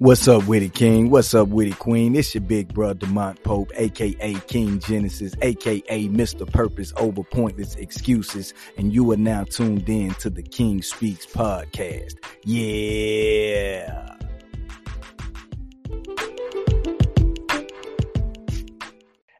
What's up, Witty King? What's up, Witty Queen? It's your big bro, Demont Pope, aka King Genesis, aka Mr. Purpose over pointless excuses, and you are now tuned in to the King Speaks podcast. Yeah.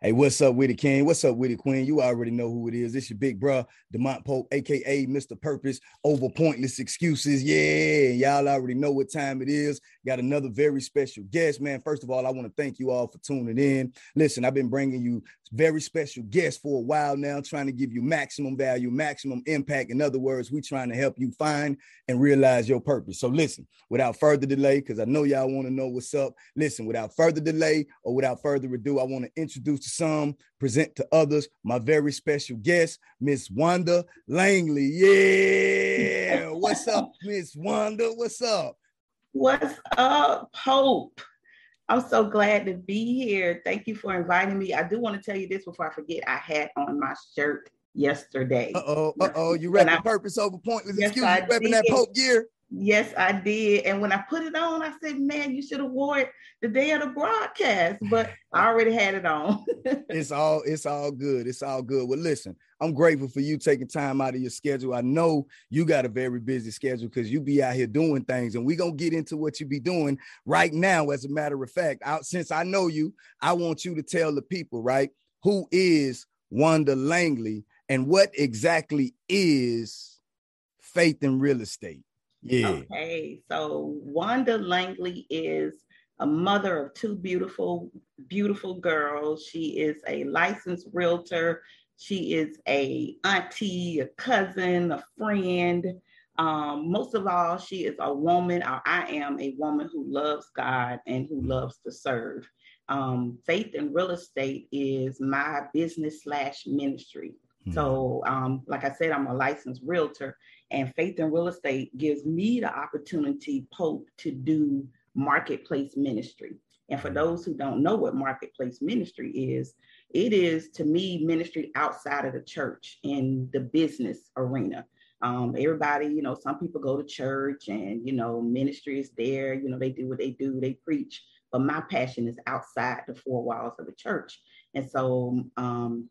Hey, what's up, Witty King? What's up, Witty Queen? You already know who it is. It's your big bro, Demont Pope, aka Mr. Purpose, over pointless excuses. Yeah, y'all already know what time it is. Got another very special guest, man. First of all, I want to thank you all for tuning in. Listen, I've been bringing you very special guests for a while now, trying to give you maximum value, maximum impact. In other words, we're trying to help you find and realize your purpose. So listen, without further delay, because I know y'all want to know what's up. Listen, without further delay or without further ado, I want to introduce to some, present to others, my very special guest, Miss Wanda Langley. Yeah, what's up, Miss Wanda? What's up? What's up, Pope? I'm so glad to be here. Thank you for inviting me. I do want to tell you this before I forget. I had on my shirt yesterday. Uh oh, uh oh. You repping purpose over pointless yes, excuse. You repping that Pope gear. Yes, I did. And when I put it on, I said, man, you should have wore it the day of the broadcast, but I already had it on. it's all it's all good. It's all good. Well, listen, I'm grateful for you taking time out of your schedule. I know you got a very busy schedule because you be out here doing things, and we're gonna get into what you be doing right now. As a matter of fact, out since I know you, I want you to tell the people, right, who is Wanda Langley and what exactly is faith in real estate. Yeah. Okay. So Wanda Langley is a mother of two beautiful, beautiful girls. She is a licensed realtor. She is a auntie, a cousin, a friend. Um, most of all, she is a woman, or I am a woman who loves God and who loves to serve. Um, faith in real estate is my business slash ministry. Mm-hmm. So, um, like I said, I'm a licensed realtor, and Faith in Real Estate gives me the opportunity, Pope, to do marketplace ministry. And for mm-hmm. those who don't know what marketplace ministry is, it is to me ministry outside of the church in the business arena. Um, everybody, you know, some people go to church and, you know, ministry is there, you know, they do what they do, they preach. But my passion is outside the four walls of the church. And so um,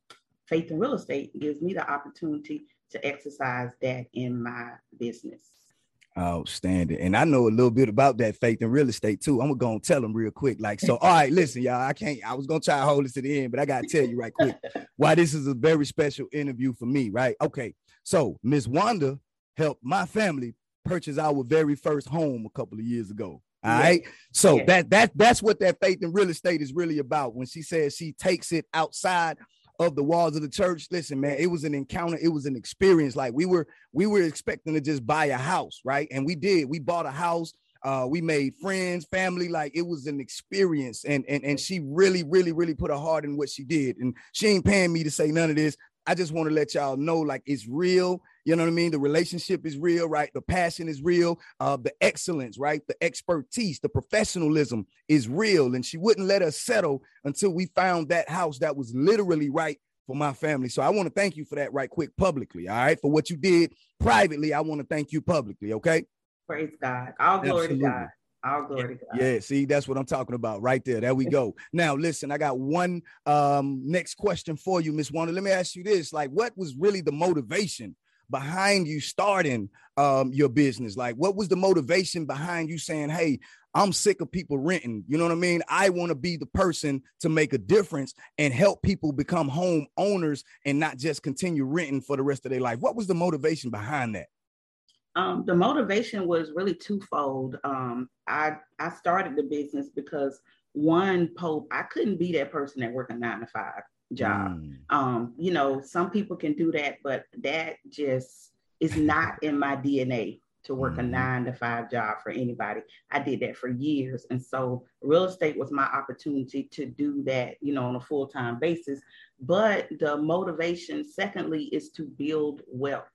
Faith in Real Estate gives me the opportunity to exercise that in my business. Outstanding. And I know a little bit about that faith in real estate too. I'm gonna tell them real quick. Like, so all right, listen, y'all. I can't, I was gonna try to hold this to the end, but I gotta tell you right quick why this is a very special interview for me, right? Okay, so Miss Wanda helped my family purchase our very first home a couple of years ago. All yeah. right. So yeah. that that that's what that faith in real estate is really about. When she says she takes it outside of the walls of the church. Listen man it was an encounter. It was an experience. Like we were we were expecting to just buy a house right? And we did. We bought a house. Uh, we made friends family. Like it was an experience. And and and she really really really put her heart in what she did. And she ain't paying me to say none of this i just want to let y'all know like it's real you know what I mean? The relationship is real, right? The passion is real. Uh, the excellence, right? The expertise, the professionalism is real. And she wouldn't let us settle until we found that house that was literally right for my family. So I want to thank you for that right quick publicly. All right. For what you did privately, I want to thank you publicly. Okay. Praise God. All glory Absolutely. to God. All glory to God. Yeah, see, that's what I'm talking about right there. There we go. now, listen, I got one um next question for you, Miss Wanda. Let me ask you this: like, what was really the motivation behind you starting um, your business? Like, what was the motivation behind you saying, "Hey, I'm sick of people renting"? You know what I mean? I want to be the person to make a difference and help people become home owners and not just continue renting for the rest of their life. What was the motivation behind that? Um, the motivation was really twofold. Um, I I started the business because one, Pope, I couldn't be that person that worked a nine to five job. Mm. Um, you know, some people can do that, but that just is not in my DNA to work mm. a mm-hmm. nine to five job for anybody. I did that for years. And so real estate was my opportunity to do that, you know, on a full time basis. But the motivation, secondly, is to build wealth.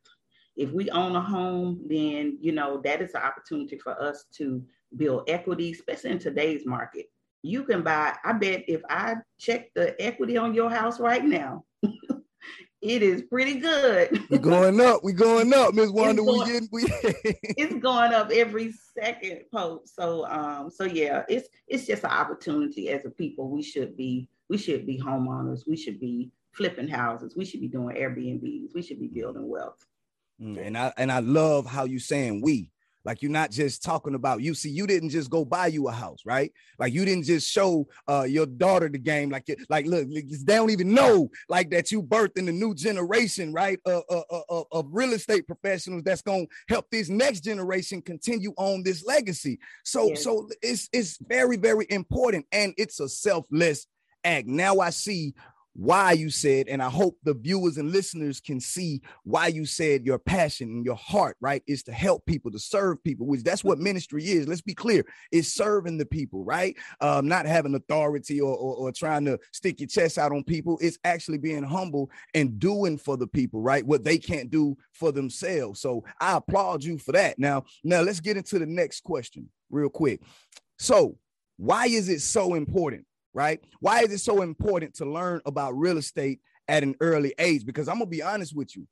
If we own a home, then, you know, that is an opportunity for us to build equity, especially in today's market you can buy. I bet if I check the equity on your house right now, it is pretty good. We're going up. We're going up, Miss Wanda. It's going, we getting, we it's going up every second post. So um, so yeah, it's it's just an opportunity as a people. We should be we should be homeowners. We should be flipping houses. We should be doing Airbnbs. We should be building wealth. Mm, and I and I love how you saying we like you're not just talking about you. See, you didn't just go buy you a house, right? Like you didn't just show uh, your daughter the game. Like, like look, they don't even know like that you birthed in the new generation, right? Uh, uh, uh, uh, of real estate professionals that's gonna help this next generation continue on this legacy. So, yes. so it's it's very very important, and it's a selfless act. Now I see why you said, and I hope the viewers and listeners can see why you said your passion and your heart, right, is to help people, to serve people, which that's what ministry is. Let's be clear, it's serving the people, right? Um, not having authority or, or, or trying to stick your chest out on people. It's actually being humble and doing for the people, right? What they can't do for themselves. So I applaud you for that. Now, now let's get into the next question real quick. So, why is it so important right? Why is it so important to learn about real estate at an early age? Because I'm gonna be honest with you.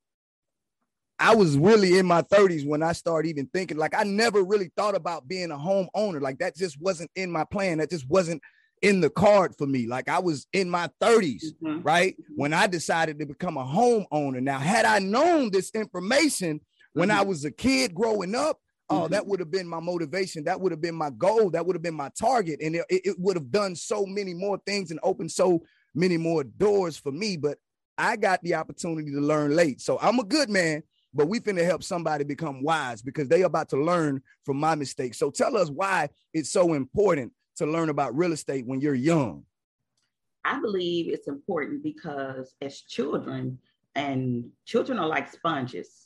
I was really in my 30s when I started even thinking, like, I never really thought about being a homeowner. Like, that just wasn't in my plan. That just wasn't in the card for me. Like, I was in my 30s, mm-hmm. right? When I decided to become a homeowner. Now, had I known this information when mm-hmm. I was a kid growing up, Oh, mm-hmm. that would have been my motivation. That would have been my goal. That would have been my target. And it, it would have done so many more things and opened so many more doors for me. But I got the opportunity to learn late. So I'm a good man, but we finna help somebody become wise because they about to learn from my mistakes. So tell us why it's so important to learn about real estate when you're young. I believe it's important because as children, and children are like sponges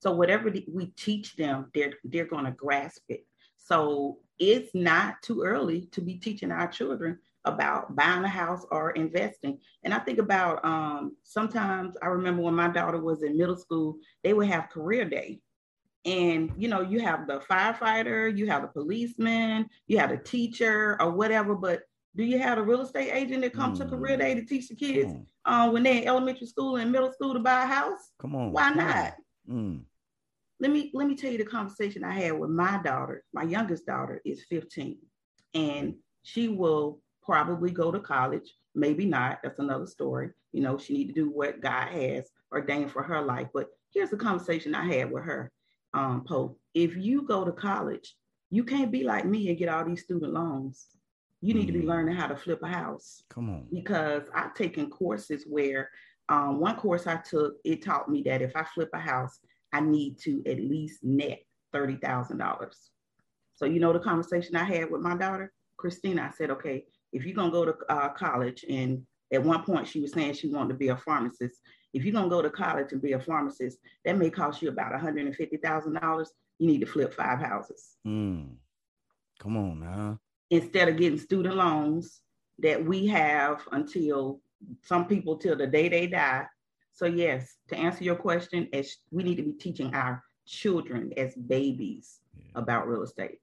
so whatever we teach them, they're they're going to grasp it. So it's not too early to be teaching our children about buying a house or investing. And I think about um, sometimes I remember when my daughter was in middle school, they would have career day. And you know, you have the firefighter, you have the policeman, you have the teacher or whatever, but do you have a real estate agent that comes mm. to career day to teach the kids uh, when they're in elementary school and middle school to buy a house? Come on. Why not? Mm let me let me tell you the conversation I had with my daughter. My youngest daughter is 15, and she will probably go to college. Maybe not. That's another story. You know, she need to do what God has ordained for her life. But here's the conversation I had with her, um, Pope. If you go to college, you can't be like me and get all these student loans. You need mm. to be mm. learning how to flip a house. Come on. Because I've taken courses where um, one course I took, it taught me that if I flip a house, I need to at least net $30,000. So, you know, the conversation I had with my daughter, Christina, I said, okay, if you're going to go to uh, college, and at one point she was saying she wanted to be a pharmacist. If you're going to go to college and be a pharmacist, that may cost you about $150,000. You need to flip five houses. Mm. Come on now. Instead of getting student loans that we have until some people till the day they die so yes, to answer your question, as we need to be teaching our children as babies yeah. about real estate.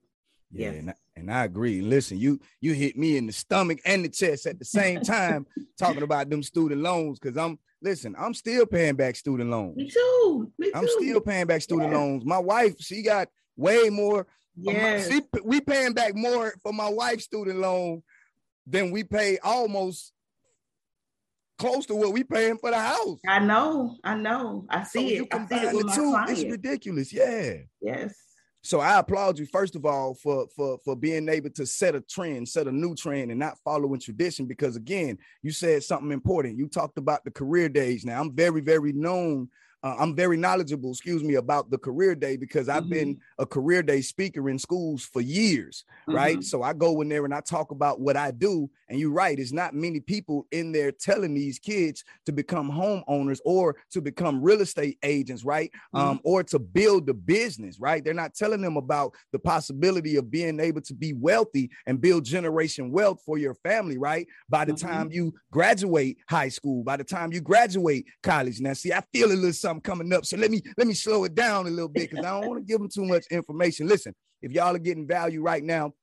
Yeah, yes. and, I, and I agree. Listen, you you hit me in the stomach and the chest at the same time talking about them student loans because I'm listen, I'm still paying back student loans. Me too. Me too. I'm still paying back student yeah. loans. My wife, she got way more. Uh, yeah, we paying back more for my wife's student loan than we pay almost close to what we paying for the house. I know, I know. I see so it. You combine I see it the two, it's ridiculous. Yeah. Yes. So I applaud you first of all for for for being able to set a trend, set a new trend, and not following tradition. Because again, you said something important. You talked about the career days. Now I'm very very known uh, I'm very knowledgeable, excuse me, about the career day because I've mm-hmm. been a career day speaker in schools for years, mm-hmm. right? So I go in there and I talk about what I do. And you're right, it's not many people in there telling these kids to become homeowners or to become real estate agents, right? Mm-hmm. Um, or to build the business, right? They're not telling them about the possibility of being able to be wealthy and build generation wealth for your family, right? By the mm-hmm. time you graduate high school, by the time you graduate college. Now, see, I feel a little something coming up. So let me let me slow it down a little bit because I don't want to give them too much information. Listen, if y'all are getting value right now,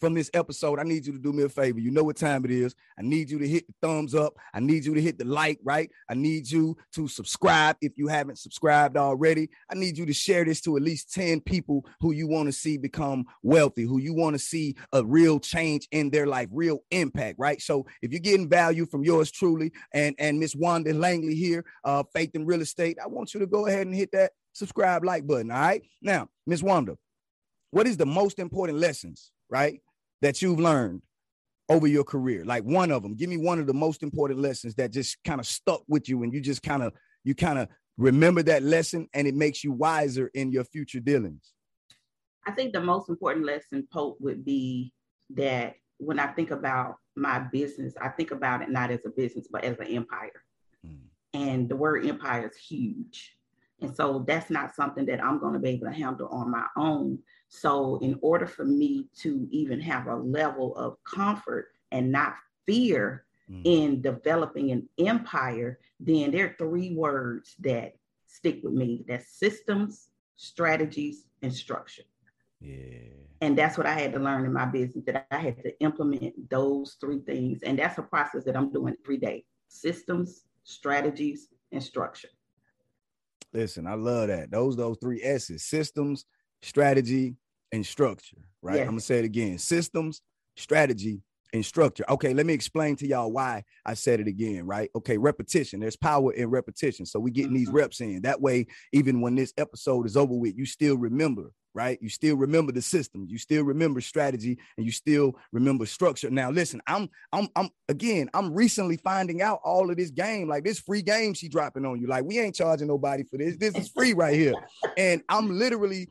from this episode, I need you to do me a favor. You know what time it is. I need you to hit the thumbs up. I need you to hit the like, right? I need you to subscribe if you haven't subscribed already. I need you to share this to at least 10 people who you want to see become wealthy, who you want to see a real change in their life, real impact, right? So if you're getting value from yours truly and, and Miss Wanda Langley here, uh, Faith in Real Estate, I want you to go ahead and hit that subscribe like button. All right. Now, Miss Wanda, what is the most important lessons, right? That you've learned over your career? Like one of them. Give me one of the most important lessons that just kind of stuck with you and you just kind of you kind of remember that lesson and it makes you wiser in your future dealings. I think the most important lesson, Pope, would be that when I think about my business, I think about it not as a business, but as an empire. Mm. And the word empire is huge. And so that's not something that I'm going to be able to handle on my own. So, in order for me to even have a level of comfort and not fear mm. in developing an empire, then there are three words that stick with me that's systems, strategies, and structure. Yeah. And that's what I had to learn in my business that I had to implement those three things. And that's a process that I'm doing every day systems, strategies, and structure. Listen, I love that. Those those three S's: systems, strategy, and structure. Right. Yes. I'm gonna say it again: systems, strategy, and structure. Okay, let me explain to y'all why I said it again, right? Okay, repetition. There's power in repetition. So we getting these mm-hmm. reps in. That way, even when this episode is over with, you still remember right? You still remember the system, you still remember strategy, and you still remember structure. Now, listen, I'm, I'm, I'm again, I'm recently finding out all of this game, like this free game she dropping on you. Like we ain't charging nobody for this. This is free right here, and I'm literally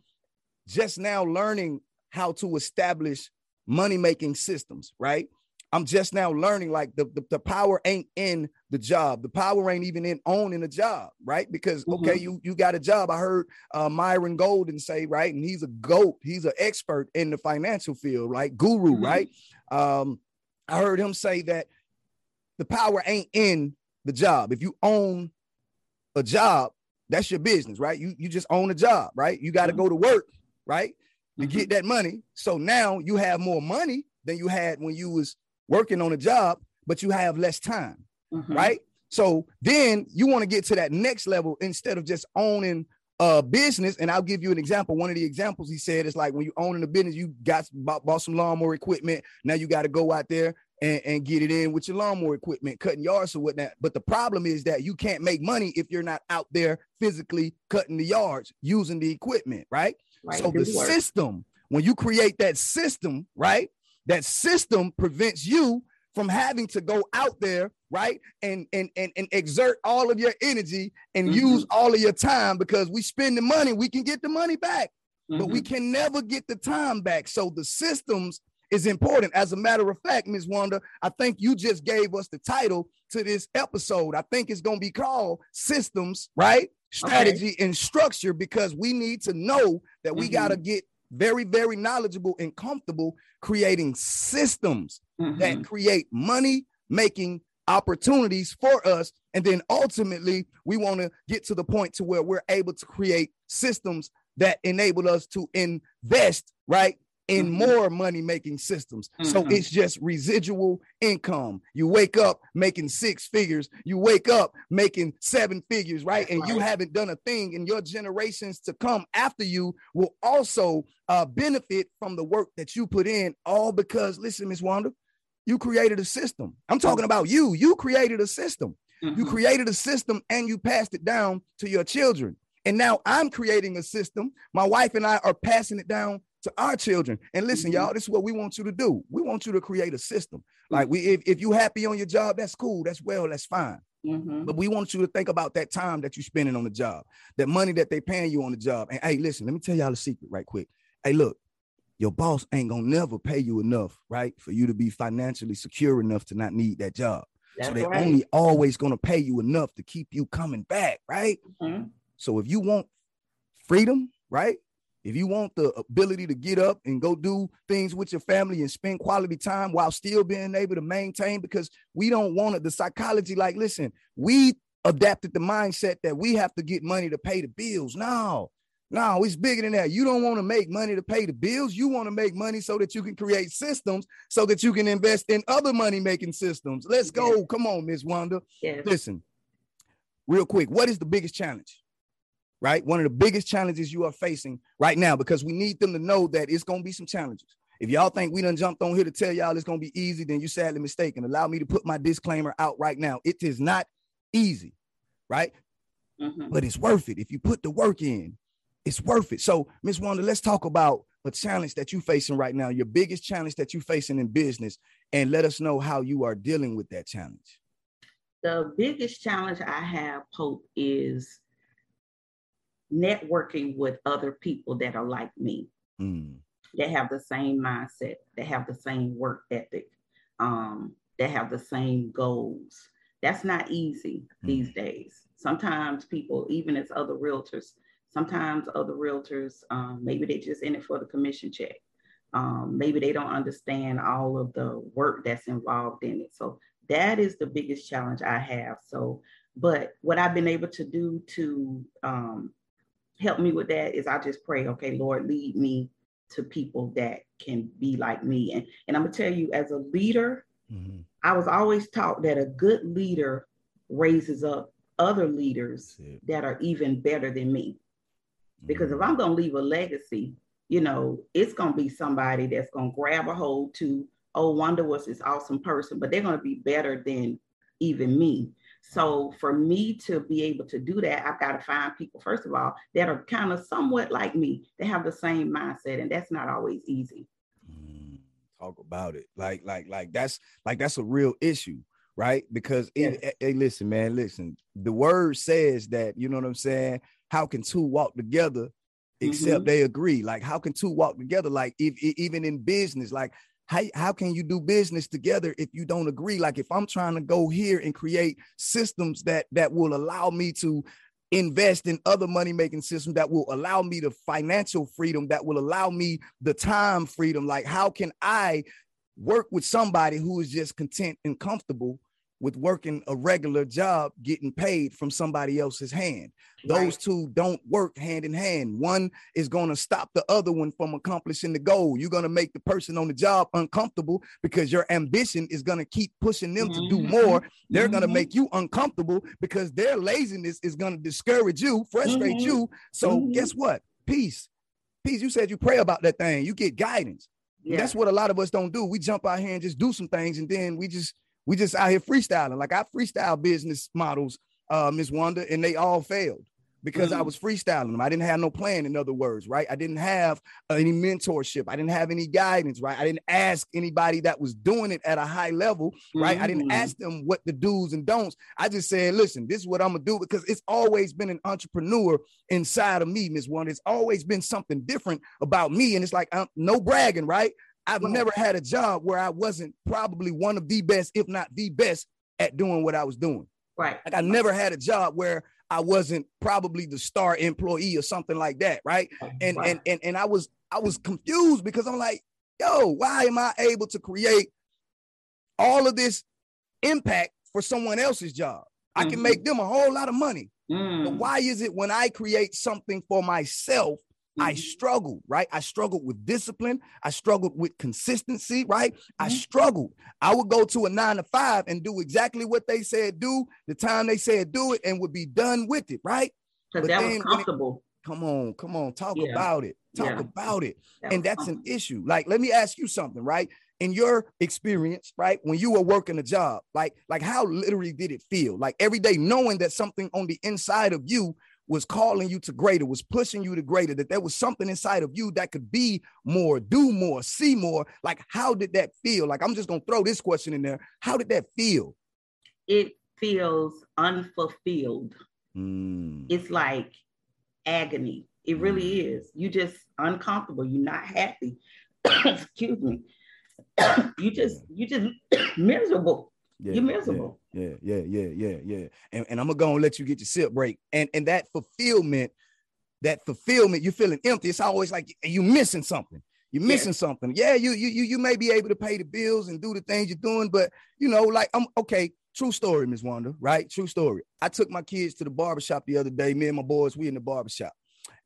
just now learning how to establish money making systems, right? I'm just now learning like the, the, the, power ain't in the job. The power ain't even in owning a job, right? Because okay, mm-hmm. you you got a job. I heard uh, Myron Golden say, right, and he's a goat. He's an expert in the financial field, right? Guru, mm-hmm. right? Um, I heard him say that the power ain't in the job. If you own a job, that's your business, right? You you just own a job, right? You got to mm-hmm. go to work, right? To mm-hmm. get that money. So now you have more money than you had when you was working on a job, but you have less time, mm-hmm. right? So then you want to get to that next level instead of just owning a business. And I'll give you an example. One of the examples he said is like when you owning a business, you got bought, bought some lawnmower equipment. Now you got to go out there and, and, get it in with your lawnmower equipment, cutting yards or whatnot. But the problem is that you can't make money if you're not out there physically cutting the yards using the equipment, right? Right so the work. system, when you create that system, right? that system prevents you from having to go out there right and and and, and exert all of your energy and mm-hmm. use all of your time because we spend the money we can get the money back mm-hmm. but we mm-hmm. can never get the time back so the systems is important as a matter of fact ms wanda i think you just gave us the title to this episode i think it's going to be called systems right strategy okay. and structure because we need to know that we mm-hmm. got to get very, very knowledgeable and comfortable creating systems mm-hmm. that create money making opportunities for us. And then ultimately, we want to get to the point to where we're able to create systems that enable us to invest, right? In mm-hmm. more money making systems. Mm-hmm. So it's just residual income. You wake up making six figures, you wake up making seven figures, right? And you haven't done a thing, and your generations to come after you will also uh, benefit from the work that you put in, all because, listen, Miss Wanda, you created a system. I'm talking about you. You created a system. Mm-hmm. You created a system and you passed it down to your children. And now I'm creating a system. My wife and I are passing it down to our children. And listen, mm-hmm. y'all, this is what we want you to do. We want you to create a system. Like we, if, if you happy on your job, that's cool. That's well, that's fine. Mm-hmm. But we want you to think about that time that you're spending on the job, that money that they paying you on the job. And hey, listen, let me tell y'all a secret right quick. Hey, look, your boss ain't gonna never pay you enough, right? For you to be financially secure enough to not need that job. That's so they're right. only always gonna pay you enough to keep you coming back, right? Mm-hmm. So if you want freedom, right? If you want the ability to get up and go do things with your family and spend quality time while still being able to maintain, because we don't want it, the psychology, like, listen, we adapted the mindset that we have to get money to pay the bills. No, No, it's bigger than that. You don't want to make money to pay the bills. You want to make money so that you can create systems so that you can invest in other money making systems. Let's go. Come on, Miss Wanda. Yes. Listen, real quick, what is the biggest challenge? Right? One of the biggest challenges you are facing right now, because we need them to know that it's going to be some challenges. If y'all think we done jumped on here to tell y'all it's going to be easy, then you're sadly mistaken. Allow me to put my disclaimer out right now. It is not easy, right? Mm-hmm. But it's worth it. If you put the work in, it's worth it. So, Miss Wanda, let's talk about a challenge that you're facing right now, your biggest challenge that you're facing in business, and let us know how you are dealing with that challenge. The biggest challenge I have, Pope, is networking with other people that are like me, mm. that have the same mindset, that have the same work ethic, um, that have the same goals. That's not easy mm. these days. Sometimes people, even as other realtors, Sometimes other realtors, um, maybe they just in it for the commission check. Um, maybe they don't understand all of the work that's involved in it. So that is the biggest challenge I have. So, but what I've been able to do to um, help me with that is I just pray, okay, Lord, lead me to people that can be like me. And, and I'm gonna tell you, as a leader, mm-hmm. I was always taught that a good leader raises up other leaders that are even better than me. Because if I'm going to leave a legacy, you know, it's going to be somebody that's going to grab a hold to, oh, Wanda was this awesome person, but they're going to be better than even me. So for me to be able to do that, I've got to find people, first of all, that are kind of somewhat like me, that have the same mindset. And that's not always easy. Mm, talk about it. Like, like, like that's like that's a real issue, right? Because yes. it, hey, listen, man, listen. The word says that, you know what I'm saying? how can two walk together except mm-hmm. they agree? Like, how can two walk together? Like, if, if, even in business, like, how, how can you do business together if you don't agree? Like, if I'm trying to go here and create systems that that will allow me to invest in other money making systems that will allow me the financial freedom that will allow me the time freedom like how can i work with somebody who is just content and comfortable with working a regular job getting paid from somebody else's hand. Right. Those two don't work hand in hand. One is going to stop the other one from accomplishing the goal. You're going to make the person on the job uncomfortable because your ambition is going to keep pushing them mm-hmm. to do mm-hmm. more. They're mm-hmm. going to make you uncomfortable because their laziness is going to discourage you, frustrate mm-hmm. you. So, mm-hmm. guess what? Peace. Peace. You said you pray about that thing, you get guidance. Yeah. That's what a lot of us don't do. We jump out here and just do some things and then we just we just out here freestyling. Like I freestyle business models, uh, Miss Wanda, and they all failed because mm-hmm. I was freestyling them. I didn't have no plan, in other words, right? I didn't have uh, any mentorship. I didn't have any guidance, right? I didn't ask anybody that was doing it at a high level, right? Mm-hmm. I didn't mm-hmm. ask them what the do's and don'ts. I just said, listen, this is what I'm gonna do because it's always been an entrepreneur inside of me, Miss Wanda. It's always been something different about me, and it's like I'm, no bragging, right? I've never had a job where I wasn't probably one of the best, if not the best, at doing what I was doing. Right. Like I never had a job where I wasn't probably the star employee or something like that. Right. And right. and and and I was I was confused because I'm like, yo, why am I able to create all of this impact for someone else's job? I mm-hmm. can make them a whole lot of money. Mm. But why is it when I create something for myself, I mm-hmm. struggled, right? I struggled with discipline. I struggled with consistency, right? Mm-hmm. I struggled. I would go to a nine to five and do exactly what they said do, the time they said do it, and would be done with it, right? Because that was comfortable. It, come on, come on, talk yeah. about it. Talk yeah. about it. That and that's an issue. Like, let me ask you something, right? In your experience, right, when you were working a job, like, like how literally did it feel? Like every day knowing that something on the inside of you was calling you to greater, was pushing you to greater, that there was something inside of you that could be more, do more, see more. Like, how did that feel? Like, I'm just going to throw this question in there. How did that feel? It feels unfulfilled. Mm. It's like agony. It really mm. is. You just uncomfortable. You're not happy. Excuse me. you just you just miserable. Yeah, You're miserable. Yeah, yeah, yeah, yeah, yeah. And, and I'm gonna go and let you get your sip break. And and that fulfillment, that fulfillment, you're feeling empty. It's always like you missing something. You're missing yeah. something. Yeah, you you you you may be able to pay the bills and do the things you're doing, but you know, like I'm okay. True story, Miss Wanda, right? True story. I took my kids to the barbershop the other day. Me and my boys, we in the barbershop.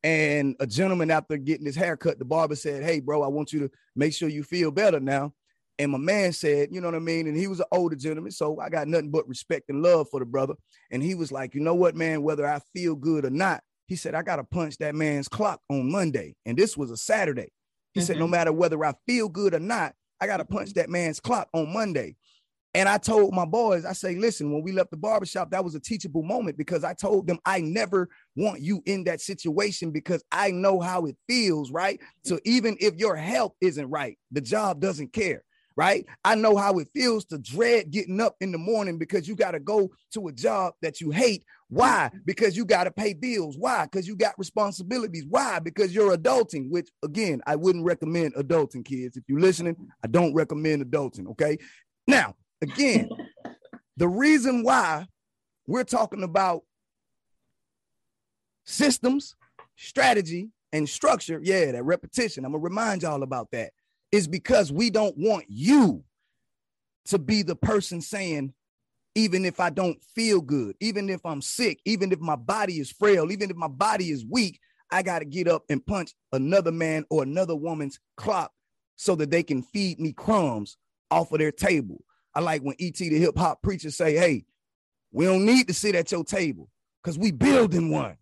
And a gentleman, after getting his hair cut, the barber said, Hey, bro, I want you to make sure you feel better now. And my man said, You know what I mean? And he was an older gentleman. So I got nothing but respect and love for the brother. And he was like, You know what, man? Whether I feel good or not, he said, I got to punch that man's clock on Monday. And this was a Saturday. He mm-hmm. said, No matter whether I feel good or not, I got to punch that man's clock on Monday. And I told my boys, I say, listen, when we left the barbershop, that was a teachable moment because I told them I never want you in that situation because I know how it feels, right? So even if your health isn't right, the job doesn't care, right? I know how it feels to dread getting up in the morning because you got to go to a job that you hate. Why? Because you got to pay bills. Why? Because you got responsibilities. Why? Because you're adulting, which again, I wouldn't recommend adulting, kids. If you're listening, I don't recommend adulting, okay? Now, Again, the reason why we're talking about systems, strategy, and structure, yeah, that repetition, I'm gonna remind y'all about that, is because we don't want you to be the person saying, even if I don't feel good, even if I'm sick, even if my body is frail, even if my body is weak, I got to get up and punch another man or another woman's clock so that they can feed me crumbs off of their table. I like when ET the hip hop preacher say, "Hey, we don't need to sit at your table because we building one."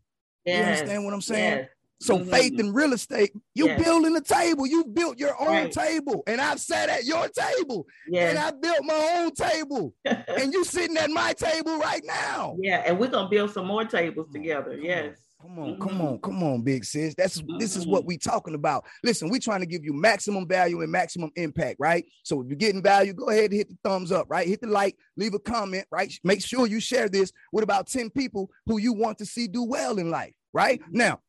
Yes. You understand what I'm saying? Yes. So mm-hmm. faith in real estate, you yes. building a table. You built your own right. table, and I've sat at your table, yes. and I built my own table, and you sitting at my table right now. Yeah, and we're gonna build some more tables together. Yes. Come on, mm-hmm. come on, come on, big sis. That's mm-hmm. this is what mm-hmm. we talking about. Listen, we trying to give you maximum value and maximum impact, right? So if you're getting value, go ahead and hit the thumbs up, right? Hit the like, leave a comment, right? Make sure you share this with about 10 people who you want to see do well in life, right? Mm-hmm. Now,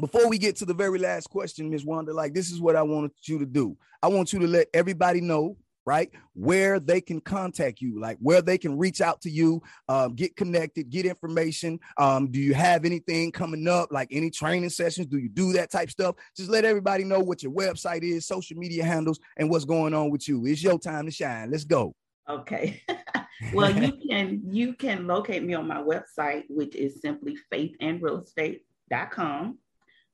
before we get to the very last question, Ms. Wanda, like this is what I wanted you to do. I want you to let everybody know right? Where they can contact you, like where they can reach out to you, um, get connected, get information. Um, do you have anything coming up, like any training sessions? Do you do that type stuff? Just let everybody know what your website is, social media handles, and what's going on with you. It's your time to shine. Let's go. Okay. well, you can you can locate me on my website, which is simply faithandrealestate.com.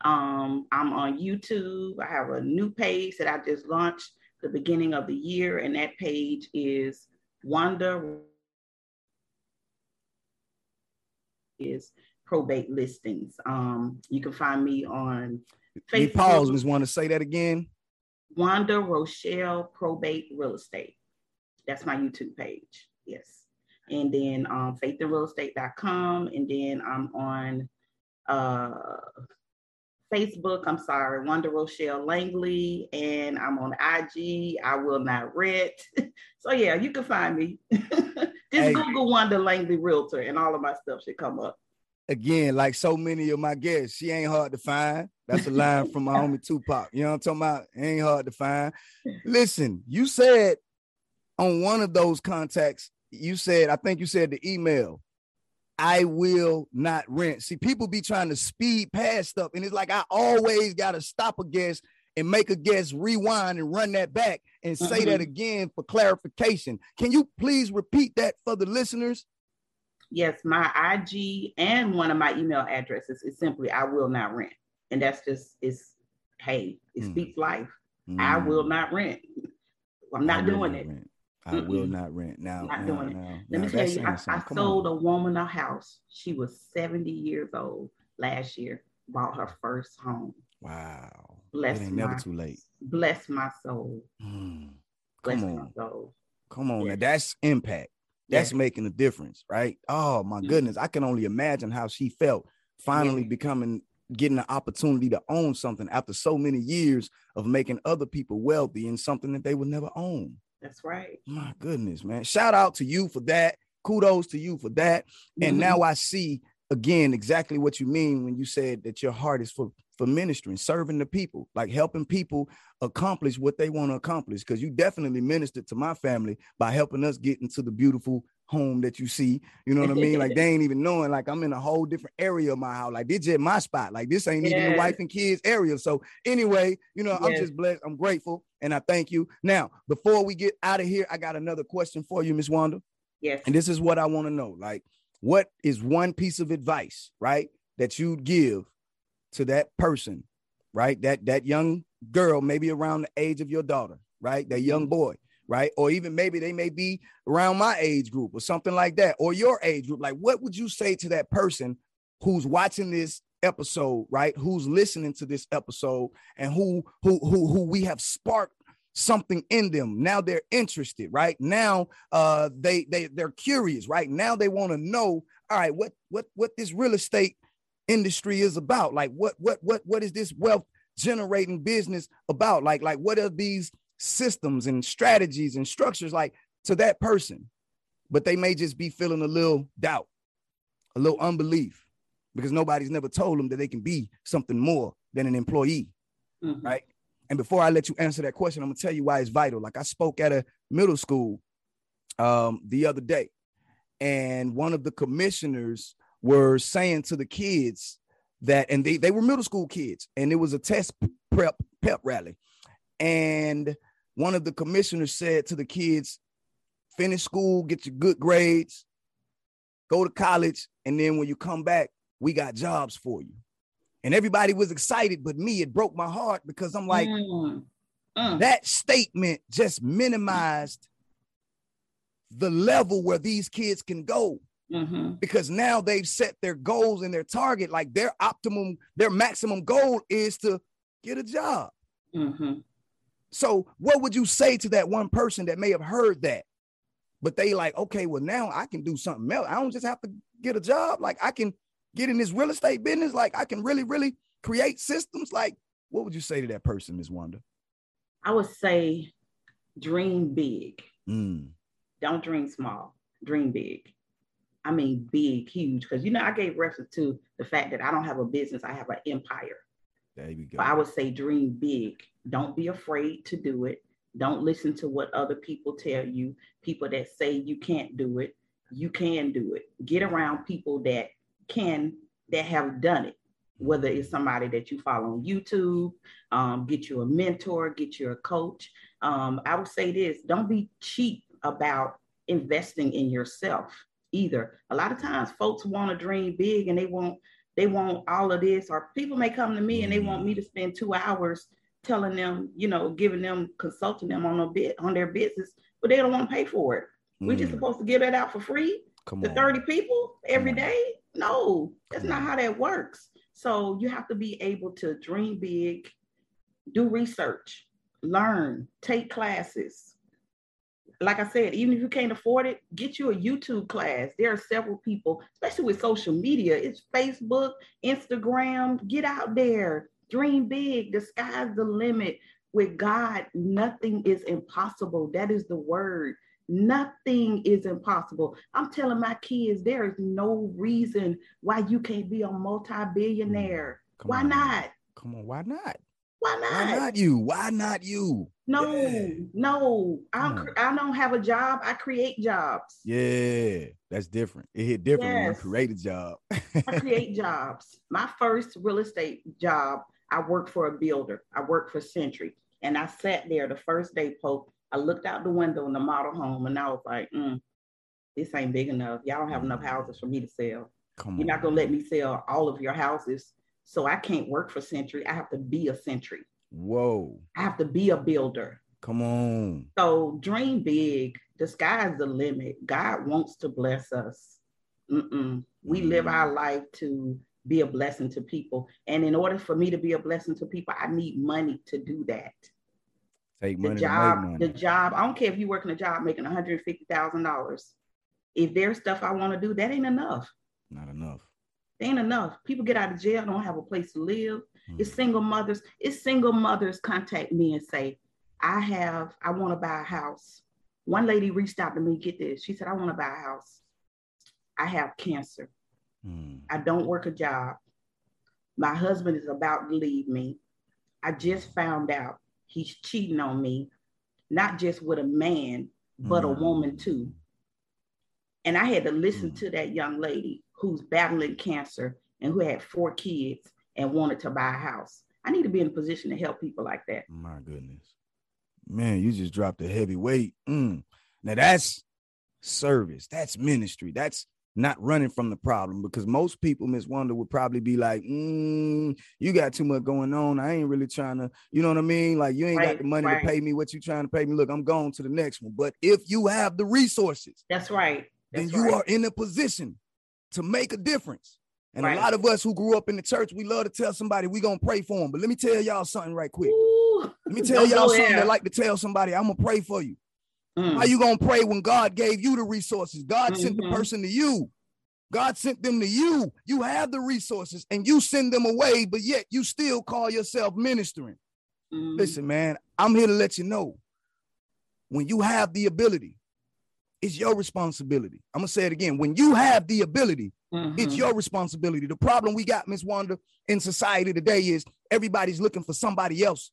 Um, I'm on YouTube. I have a new page that I just launched the beginning of the year, and that page is Wanda is probate listings. Um, you can find me on Facebook. pause, Ms. Want to say that again? Wanda Rochelle Probate Real Estate. That's my YouTube page. Yes. And then um, faithandrealestate.com. And then I'm on uh, Facebook, I'm sorry, Wanda Rochelle Langley, and I'm on IG. I will not rent. so yeah, you can find me. Just hey. Google Wanda Langley Realtor, and all of my stuff should come up. Again, like so many of my guests, she ain't hard to find. That's a line from my homie Tupac. You know what I'm talking about? Ain't hard to find. Listen, you said on one of those contacts, you said, I think you said the email I will not rent. See, people be trying to speed past stuff, and it's like I always got to stop a guest and make a guest rewind and run that back and say mm-hmm. that again for clarification. Can you please repeat that for the listeners? Yes, my IG and one of my email addresses is simply I will not rent. And that's just it's hey, it mm. speaks life. Mm. I will not rent. I'm not doing it. Rent. I Mm-mm. will not rent. Now, not now, doing now, it. Let me tell you, I, I sold on. a woman a house. She was 70 years old last year, bought her first home. Wow. Bless it ain't my, never too late. Bless my soul. Mm. Come on. soul. Come on. Yes. Now that's impact. That's yes. making a difference, right? Oh my mm-hmm. goodness. I can only imagine how she felt finally yes. becoming getting the opportunity to own something after so many years of making other people wealthy in something that they would never own. That's right. My goodness, man. Shout out to you for that. Kudos to you for that. And mm-hmm. now I see again exactly what you mean when you said that your heart is for for ministering, serving the people, like helping people accomplish what they want to accomplish. Because you definitely ministered to my family by helping us get into the beautiful home that you see. You know what I mean? Like they ain't even knowing, like I'm in a whole different area of my house. Like this is my spot. Like this ain't even the wife and kids area. So anyway, you know, I'm just blessed. I'm grateful and I thank you. Now, before we get out of here, I got another question for you, Miss Wanda. Yes. And this is what I want to know. Like, what is one piece of advice, right, that you'd give to that person, right? That that young girl, maybe around the age of your daughter, right? That young mm-hmm. boy, right? Or even maybe they may be around my age group or something like that, or your age group. Like, what would you say to that person who's watching this episode, right? Who's listening to this episode and who who who who we have sparked something in them. Now they're interested, right? Now uh they they they're curious, right? Now they want to know, all right, what what what this real estate industry is about. Like what what what what is this wealth generating business about? Like like what are these systems and strategies and structures like to that person? But they may just be feeling a little doubt, a little unbelief because nobody's never told them that they can be something more than an employee, mm-hmm. right? And before I let you answer that question, I'm gonna tell you why it's vital. Like I spoke at a middle school um, the other day, and one of the commissioners were saying to the kids that, and they, they were middle school kids, and it was a test prep pep rally. And one of the commissioners said to the kids, finish school, get your good grades, go to college, and then when you come back, we got jobs for you. And everybody was excited, but me, it broke my heart because I'm like, mm. Mm. that statement just minimized the level where these kids can go. Mm-hmm. Because now they've set their goals and their target, like their optimum, their maximum goal is to get a job. Mm-hmm. So, what would you say to that one person that may have heard that, but they like, okay, well, now I can do something else. I don't just have to get a job. Like I can get in this real estate business. Like I can really, really create systems. Like, what would you say to that person, Ms. Wanda? I would say dream big. Mm. Don't dream small. Dream big. I mean big, huge. Because you know, I gave reference to the fact that I don't have a business, I have an empire. There you go. But I would say dream big. Don't be afraid to do it. Don't listen to what other people tell you. People that say you can't do it, you can do it. Get around people that can that have done it. Whether it's somebody that you follow on youtube um, get you a mentor get you a coach. Um, i would say this don't be cheap about investing in yourself either. A lot of times folks want to dream big and they want they want all of this or people may come to me and they want me to spend two hours telling them you know giving them consulting them on a bit on their business but they don't want to pay for it. Mm. we're just supposed to give that out for free Come to on. 30 people every day no, that's not how that works. So you have to be able to dream big, do research, learn, take classes. Like I said, even if you can't afford it, get you a YouTube class. There are several people, especially with social media. It's Facebook, Instagram. Get out there, dream big. The sky's the limit. With God, nothing is impossible. That is the word. Nothing is impossible. I'm telling my kids there is no reason why you can't be a multi-billionaire. Mm, come why on. not? Come on, why not? Why not? Why not you? Why not you? No, yeah. no. I don't, mm. I don't have a job. I create jobs. Yeah, that's different. It hit different yes. when you create a job. I create jobs. My first real estate job, I worked for a builder. I worked for Century. And I sat there the first day, Pope, I looked out the window in the model home and I was like, mm, this ain't big enough. Y'all don't have enough mm. houses for me to sell. Come You're not gonna let me sell all of your houses. So I can't work for Century. I have to be a Century. Whoa. I have to be a builder. Come on. So dream big. The sky's the limit. God wants to bless us. Mm-mm. We mm. live our life to be a blessing to people. And in order for me to be a blessing to people, I need money to do that. Take money. The job, money. the job. I don't care if you work in a job making one hundred fifty thousand dollars. If there's stuff I want to do, that ain't enough. Not enough. Ain't enough. People get out of jail, don't have a place to live. Mm. It's single mothers. It's single mothers contact me and say, I have, I want to buy a house. One lady reached out to me, get this. She said, I want to buy a house. I have cancer. Mm. I don't work a job. My husband is about to leave me. I just found out he's cheating on me, not just with a man, but mm. a woman too. And I had to listen mm. to that young lady who's battling cancer and who had four kids and wanted to buy a house. I need to be in a position to help people like that. My goodness. Man, you just dropped a heavy weight. Mm. Now that's service. That's ministry. That's not running from the problem because most people, Miss Wanda, would probably be like, mm, "You got too much going on. I ain't really trying to, you know what I mean? Like you ain't right, got the money right. to pay me what you trying to pay me. Look, I'm going to the next one. But if you have the resources, that's right. That's then you right. are in a position to make a difference. And a lot of us who grew up in the church, we love to tell somebody we gonna pray for them. But let me tell y'all something right quick. Ooh, let me tell y'all something that like to tell somebody, I'm gonna pray for you. Mm. How you gonna pray when God gave you the resources? God mm-hmm. sent the mm-hmm. person to you. God sent them to you. You have the resources and you send them away, but yet you still call yourself ministering. Mm. Listen, man, I'm here to let you know when you have the ability, it's your responsibility. I'm gonna say it again. When you have the ability, mm-hmm. it's your responsibility. The problem we got, Miss Wanda, in society today is everybody's looking for somebody else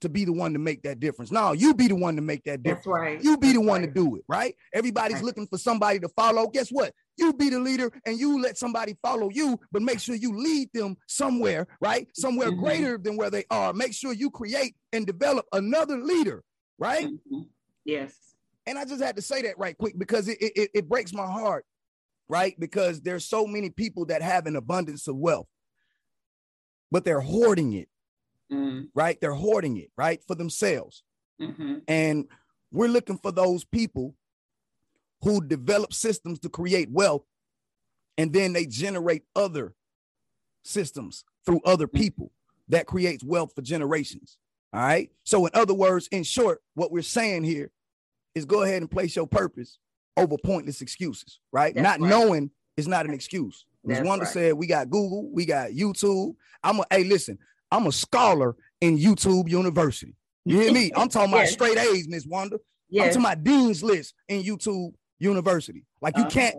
to be the one to make that difference. No, you be the one to make that difference. That's right. You be That's the one right. to do it, right? Everybody's right. looking for somebody to follow. Guess what? You be the leader and you let somebody follow you, but make sure you lead them somewhere, right? Somewhere mm-hmm. greater than where they are. Make sure you create and develop another leader, right? Mm-hmm. Yes. And I just had to say that right quick because it, it, it breaks my heart, right? Because there's so many people that have an abundance of wealth, but they're hoarding it mm. right? They're hoarding it, right, for themselves. Mm-hmm. And we're looking for those people who develop systems to create wealth and then they generate other systems through other mm. people that creates wealth for generations. All right. So, in other words, in short, what we're saying here is go ahead and place your purpose over pointless excuses, right? That's not right. knowing is not an excuse. As Wanda right. said, we got Google, we got YouTube. I'm a hey, listen, I'm a scholar in YouTube University. You hear me? I'm talking about straight A's, Miss Wanda. Yes. I'm talking about dean's list in YouTube University. Like you uh-huh. can't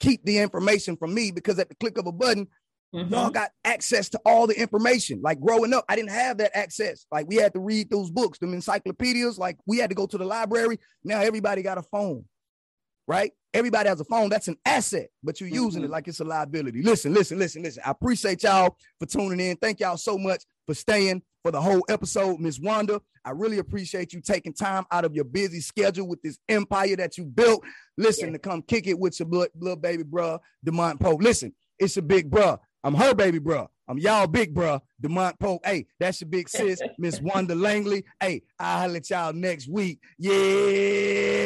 keep the information from me because at the click of a button, mm-hmm. y'all got access to all the information. Like growing up, I didn't have that access. Like we had to read those books, them encyclopedias. Like we had to go to the library. Now everybody got a phone, right? Everybody has a phone. That's an asset, but you're using mm-hmm. it like it's a liability. Listen, listen, listen, listen. I appreciate y'all for tuning in. Thank y'all so much for staying for the whole episode, Miss Wanda. I really appreciate you taking time out of your busy schedule with this empire that you built. Listen, to come kick it with your little baby bro, Demont Pope. Listen, it's a big bro. I'm her baby bro. I'm y'all big bro, Demont Pope. Hey, that's your big sis, Miss Wanda Langley. Hey, I'll let y'all next week. Yeah.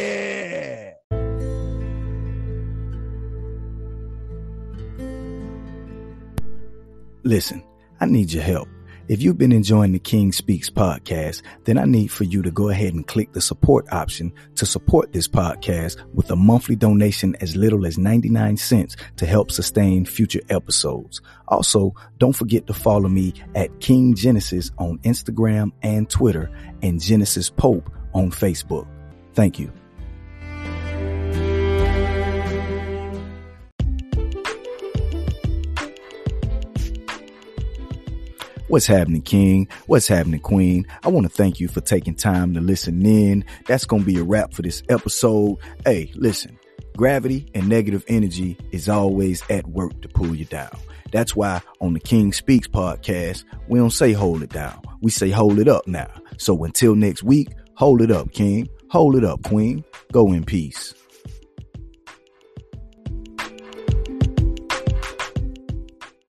Listen, I need your help. If you've been enjoying the King Speaks podcast, then I need for you to go ahead and click the support option to support this podcast with a monthly donation as little as 99 cents to help sustain future episodes. Also, don't forget to follow me at King Genesis on Instagram and Twitter and Genesis Pope on Facebook. Thank you. What's happening, King? What's happening, Queen? I want to thank you for taking time to listen in. That's going to be a wrap for this episode. Hey, listen, gravity and negative energy is always at work to pull you down. That's why on the King Speaks podcast, we don't say hold it down. We say hold it up now. So until next week, hold it up, King. Hold it up, Queen. Go in peace.